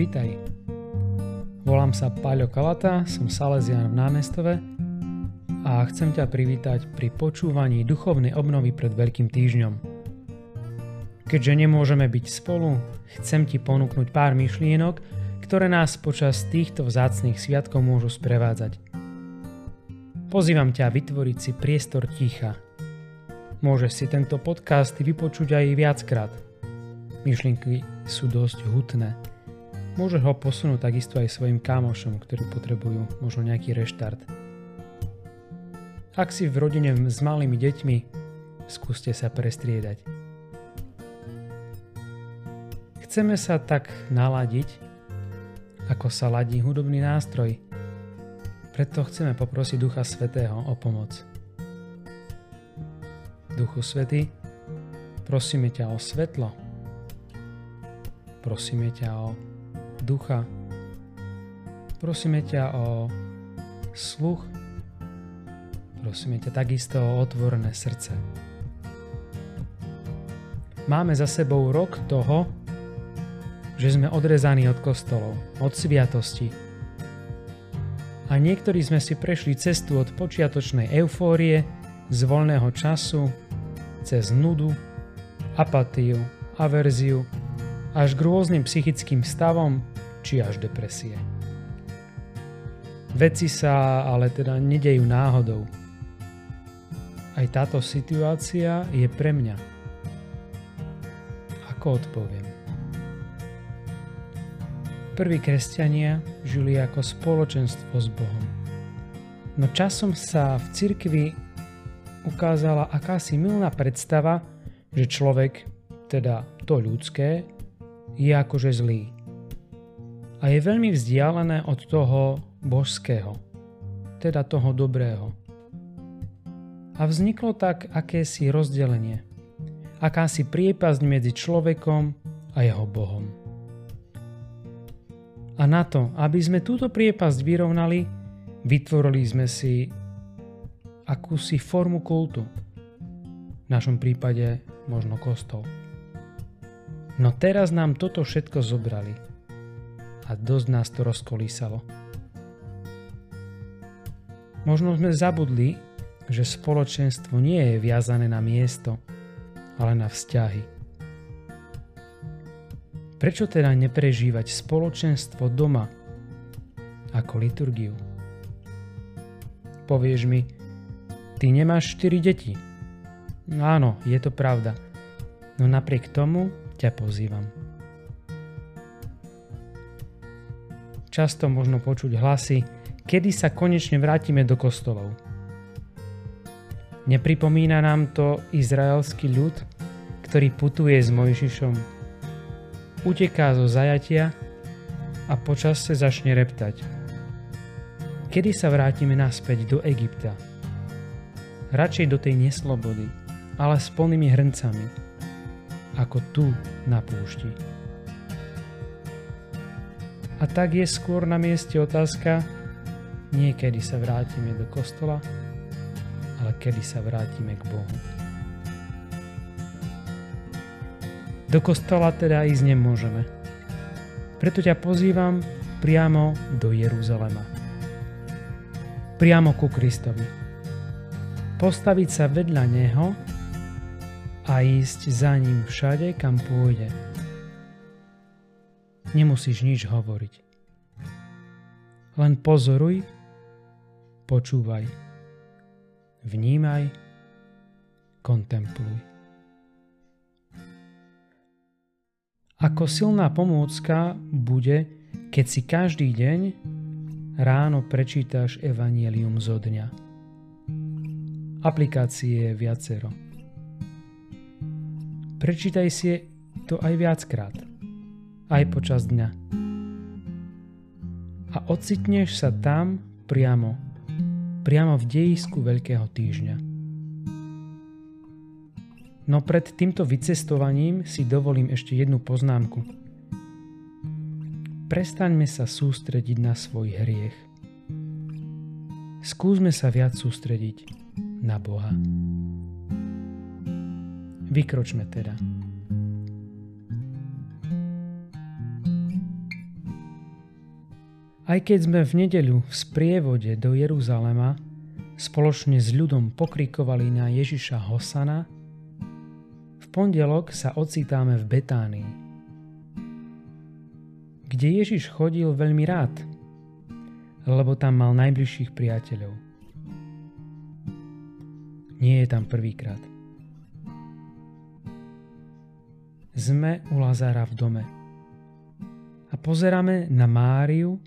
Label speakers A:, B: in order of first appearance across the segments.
A: Vítaj. Volám sa Paľo Kalata, som Salesian v námestove a chcem ťa privítať pri počúvaní duchovnej obnovy pred Veľkým týždňom. Keďže nemôžeme byť spolu, chcem ti ponúknuť pár myšlienok, ktoré nás počas týchto vzácných sviatkov môžu sprevádzať. Pozývam ťa vytvoriť si priestor ticha. Môžeš si tento podcast vypočuť aj viackrát. Myšlienky sú dosť hutné. Môžeš ho posunúť takisto aj svojim kámošom, ktorí potrebujú možno nejaký reštart. Ak si v rodine s malými deťmi, skúste sa prestriedať. Chceme sa tak naladiť, ako sa ladí hudobný nástroj. Preto chceme poprosiť Ducha Svetého o pomoc. Duchu Svetý, prosíme ťa o svetlo. Prosíme ťa o ducha. Prosíme ťa o sluch. Prosíme ťa takisto o otvorené srdce. Máme za sebou rok toho, že sme odrezaní od kostolov, od sviatosti. A niektorí sme si prešli cestu od počiatočnej eufórie, z voľného času, cez nudu, apatiu, averziu, až k rôznym psychickým stavom, či až depresie. Veci sa ale teda nedejú náhodou. Aj táto situácia je pre mňa. Ako odpoviem? prví kresťania žili ako spoločenstvo s Bohom. No časom sa v cirkvi ukázala akási milná predstava, že človek, teda to ľudské, je akože zlý. A je veľmi vzdialené od toho božského, teda toho dobrého. A vzniklo tak akési rozdelenie, akási priepasť medzi človekom a jeho Bohom. A na to, aby sme túto priepasť vyrovnali, vytvorili sme si akúsi formu kultu. V našom prípade možno kostol. No teraz nám toto všetko zobrali a dosť nás to rozkolísalo. Možno sme zabudli, že spoločenstvo nie je viazané na miesto, ale na vzťahy. Prečo teda neprežívať spoločenstvo doma ako liturgiu? Povieš mi, ty nemáš 4 deti. No áno, je to pravda. No napriek tomu ťa pozývam. Často možno počuť hlasy, kedy sa konečne vrátime do kostolov. Nepripomína nám to izraelský ľud, ktorý putuje s Mojžišom uteká zo zajatia a počasie začne reptať. Kedy sa vrátime naspäť do Egypta? Radšej do tej neslobody, ale s plnými hrncami, ako tu na púšti. A tak je skôr na mieste otázka, nie kedy sa vrátime do kostola, ale kedy sa vrátime k Bohu. Do kostola teda ísť nemôžeme. Preto ťa pozývam priamo do Jeruzalema. Priamo ku Kristovi. Postaviť sa vedľa Neho a ísť za ním všade, kam pôjde. Nemusíš nič hovoriť. Len pozoruj, počúvaj, vnímaj, kontempluj. Ako silná pomôcka bude, keď si každý deň ráno prečítaš Evangelium zo dňa. Aplikácie je viacero. Prečítaj si to aj viackrát, aj počas dňa. A ocitneš sa tam priamo, priamo v dejisku Veľkého týždňa. No pred týmto vycestovaním si dovolím ešte jednu poznámku. Prestaňme sa sústrediť na svoj hriech. Skúsme sa viac sústrediť na Boha. Vykročme teda. Aj keď sme v nedeľu v sprievode do Jeruzalema spoločne s ľudom pokrikovali na Ježiša Hosana, v pondelok sa ocitáme v Betánii, kde Ježiš chodil veľmi rád, lebo tam mal najbližších priateľov. Nie je tam prvýkrát. Sme u Lazára v dome a pozeráme na Máriu,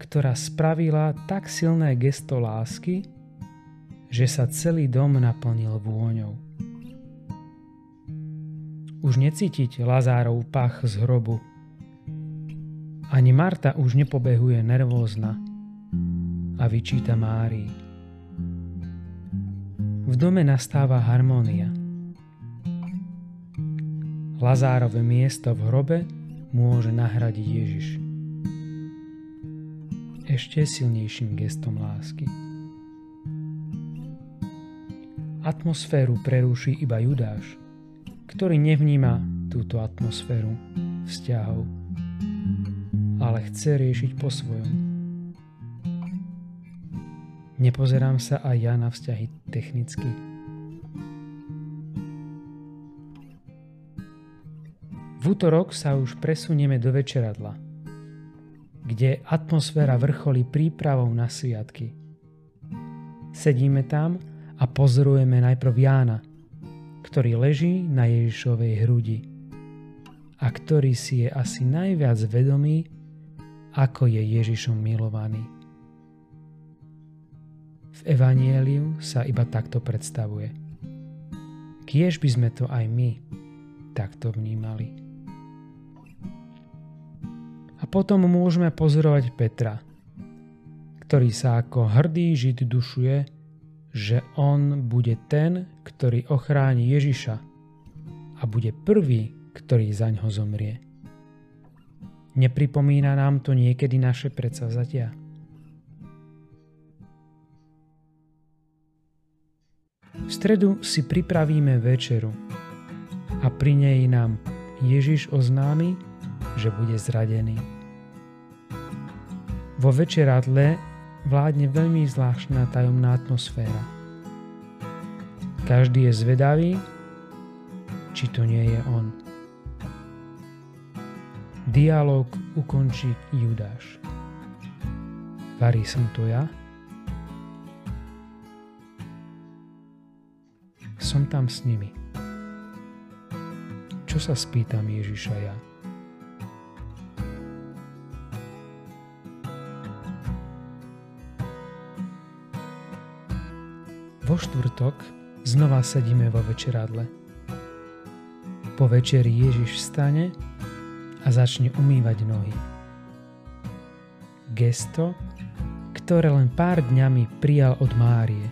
A: ktorá spravila tak silné gesto lásky, že sa celý dom naplnil vôňou. Už necítiť Lazárov pach z hrobu. Ani Marta už nepobehuje nervózna a vyčíta Márii. V dome nastáva harmónia. Lazárové miesto v hrobe môže nahradiť Ježiš. Ešte silnejším gestom lásky. Atmosféru preruší iba Judáš, ktorý nevníma túto atmosféru vzťahov, ale chce riešiť po svojom. Nepozerám sa aj ja na vzťahy technicky, Útorok sa už presunieme do večeradla, kde atmosféra vrcholí prípravou na sviatky. Sedíme tam a pozorujeme najprv Jána, ktorý leží na Ježišovej hrudi a ktorý si je asi najviac vedomý, ako je Ježišom milovaný. V Evanieliu sa iba takto predstavuje. Kiež by sme to aj my takto vnímali potom môžeme pozorovať Petra, ktorý sa ako hrdý žid dušuje, že on bude ten, ktorý ochráni Ježiša a bude prvý, ktorý za ňo zomrie. Nepripomína nám to niekedy naše predsavzatia? V stredu si pripravíme večeru a pri nej nám Ježiš oznámi, že bude zradený. Vo večeradle vládne veľmi zvláštna tajomná atmosféra. Každý je zvedavý, či to nie je on. Dialóg ukončí Judáš. Varí som to ja? Som tam s nimi. Čo sa spýtam Ježiša ja? Štvrtok znova sedíme vo večeradle. Po večeri Ježiš stane a začne umývať nohy. Gesto, ktoré len pár dňami prijal od Márie.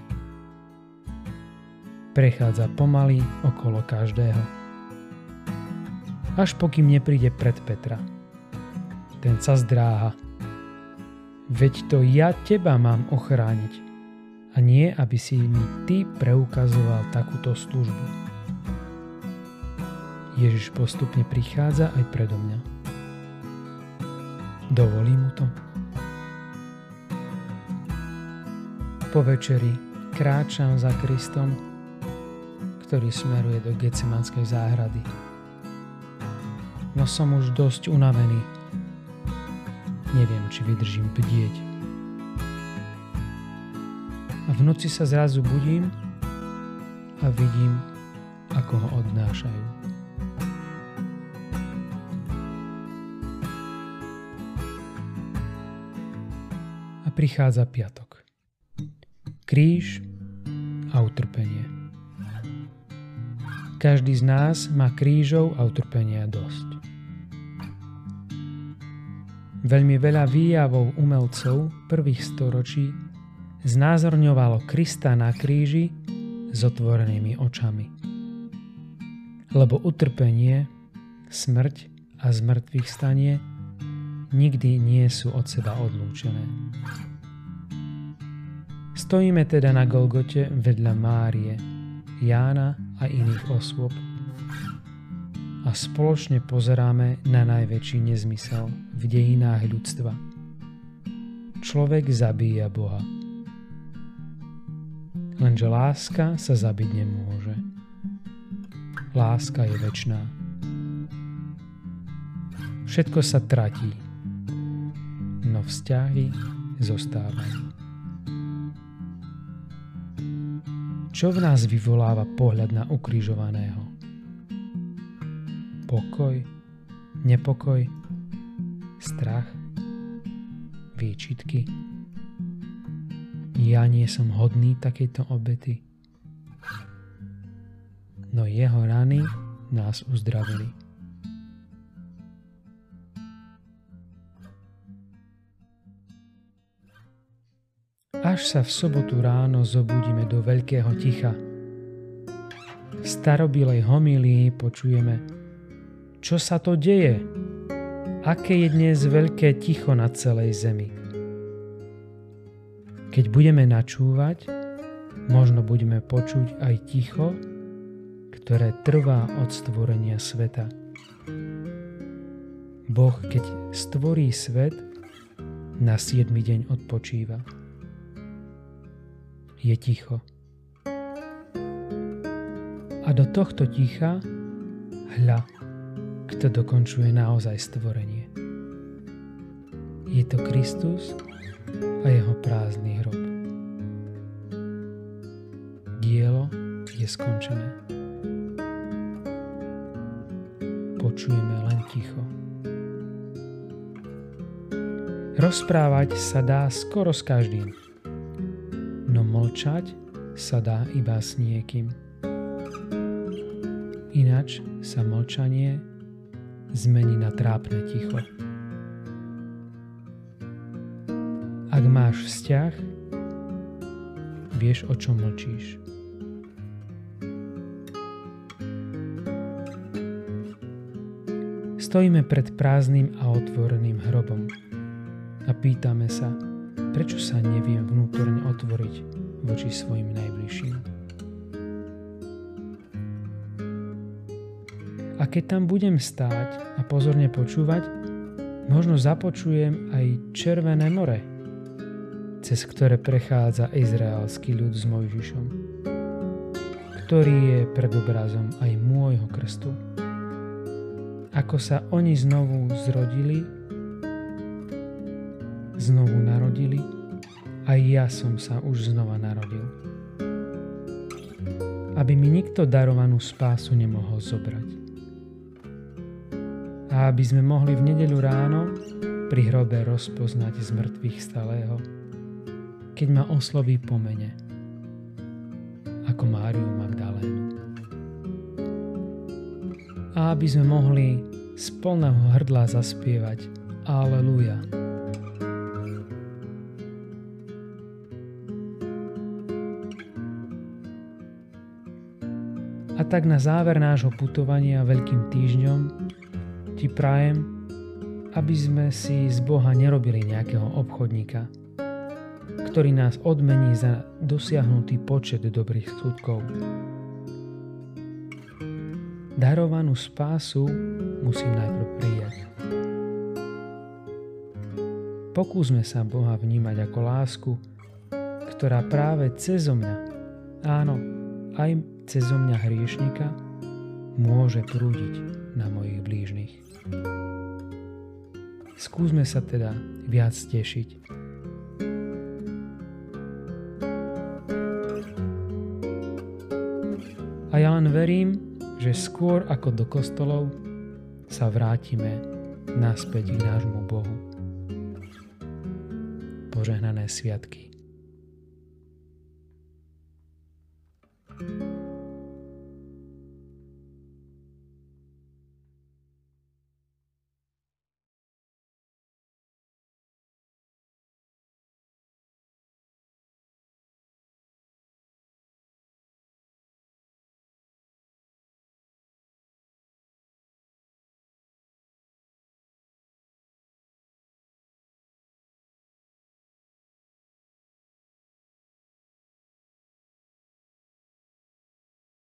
A: Prechádza pomaly okolo každého. Až pokým nepríde pred Petra. Ten sa zdráha. Veď to ja teba mám ochrániť a nie, aby si mi ty preukazoval takúto službu. Ježiš postupne prichádza aj predo mňa. Dovolí mu to? Po večeri kráčam za Kristom, ktorý smeruje do Gecemanskej záhrady. No som už dosť unavený. Neviem, či vydržím bdieť a v noci sa zrazu budím a vidím, ako ho odnášajú. A prichádza piatok. Kríž a utrpenie. Každý z nás má krížov a utrpenia dosť. Veľmi veľa výjavov umelcov prvých storočí znázorňovalo Krista na kríži s otvorenými očami. Lebo utrpenie, smrť a zmrtvých stanie nikdy nie sú od seba odlúčené. Stojíme teda na Golgote vedľa Márie, Jána a iných osôb a spoločne pozeráme na najväčší nezmysel v dejinách ľudstva – človek zabíja Boha. Lenže láska sa zabiť nemôže. Láska je väčšiná. Všetko sa tratí, no vzťahy zostávajú. Čo v nás vyvoláva pohľad na ukrižovaného? Pokoj, nepokoj, strach, výčitky. Ja nie som hodný takejto obety. No jeho rany nás uzdravili. Až sa v sobotu ráno zobudíme do veľkého ticha. V starobilej homílii počujeme, čo sa to deje, aké je dnes veľké ticho na celej zemi. Keď budeme načúvať, možno budeme počuť aj ticho, ktoré trvá od stvorenia sveta. Boh, keď stvorí svet, na 7 deň odpočíva. Je ticho. A do tohto ticha hľa kto dokončuje naozaj stvorenie. Je to Kristus a jeho prázdny hrob. Dielo je skončené. Počujeme len ticho. Rozprávať sa dá skoro s každým, no mlčať sa dá iba s niekým. Ináč sa mlčanie zmení na trápne ticho. Máš vzťah, vieš, o čom mlčíš. Stojíme pred prázdnym a otvoreným hrobom a pýtame sa, prečo sa neviem vnútorne otvoriť voči svojim najbližším. A keď tam budem stáť a pozorne počúvať, možno započujem aj Červené more, cez ktoré prechádza izraelský ľud s Mojžišom, ktorý je predobrazom aj môjho krstu. Ako sa oni znovu zrodili, znovu narodili, aj ja som sa už znova narodil. Aby mi nikto darovanú spásu nemohol zobrať a aby sme mohli v nedeľu ráno pri hrobe rozpoznať z mŕtvych stalého, keď ma osloví po mene, ako Máriu Magdalénu. A aby sme mohli z plného hrdla zaspievať Aleluja. A tak na záver nášho putovania Veľkým týždňom ti prajem, aby sme si z Boha nerobili nejakého obchodníka, ktorý nás odmení za dosiahnutý počet dobrých skutkov. Darovanú spásu musím najprv prijať. Pokúsme sa Boha vnímať ako lásku, ktorá práve cez mňa, áno, aj cez mňa hriešnika, môže prúdiť na mojich blížnych. Skúsme sa teda viac tešiť. Ja len verím, že skôr ako do kostolov sa vrátime naspäť k nášmu Bohu. Požehnané sviatky.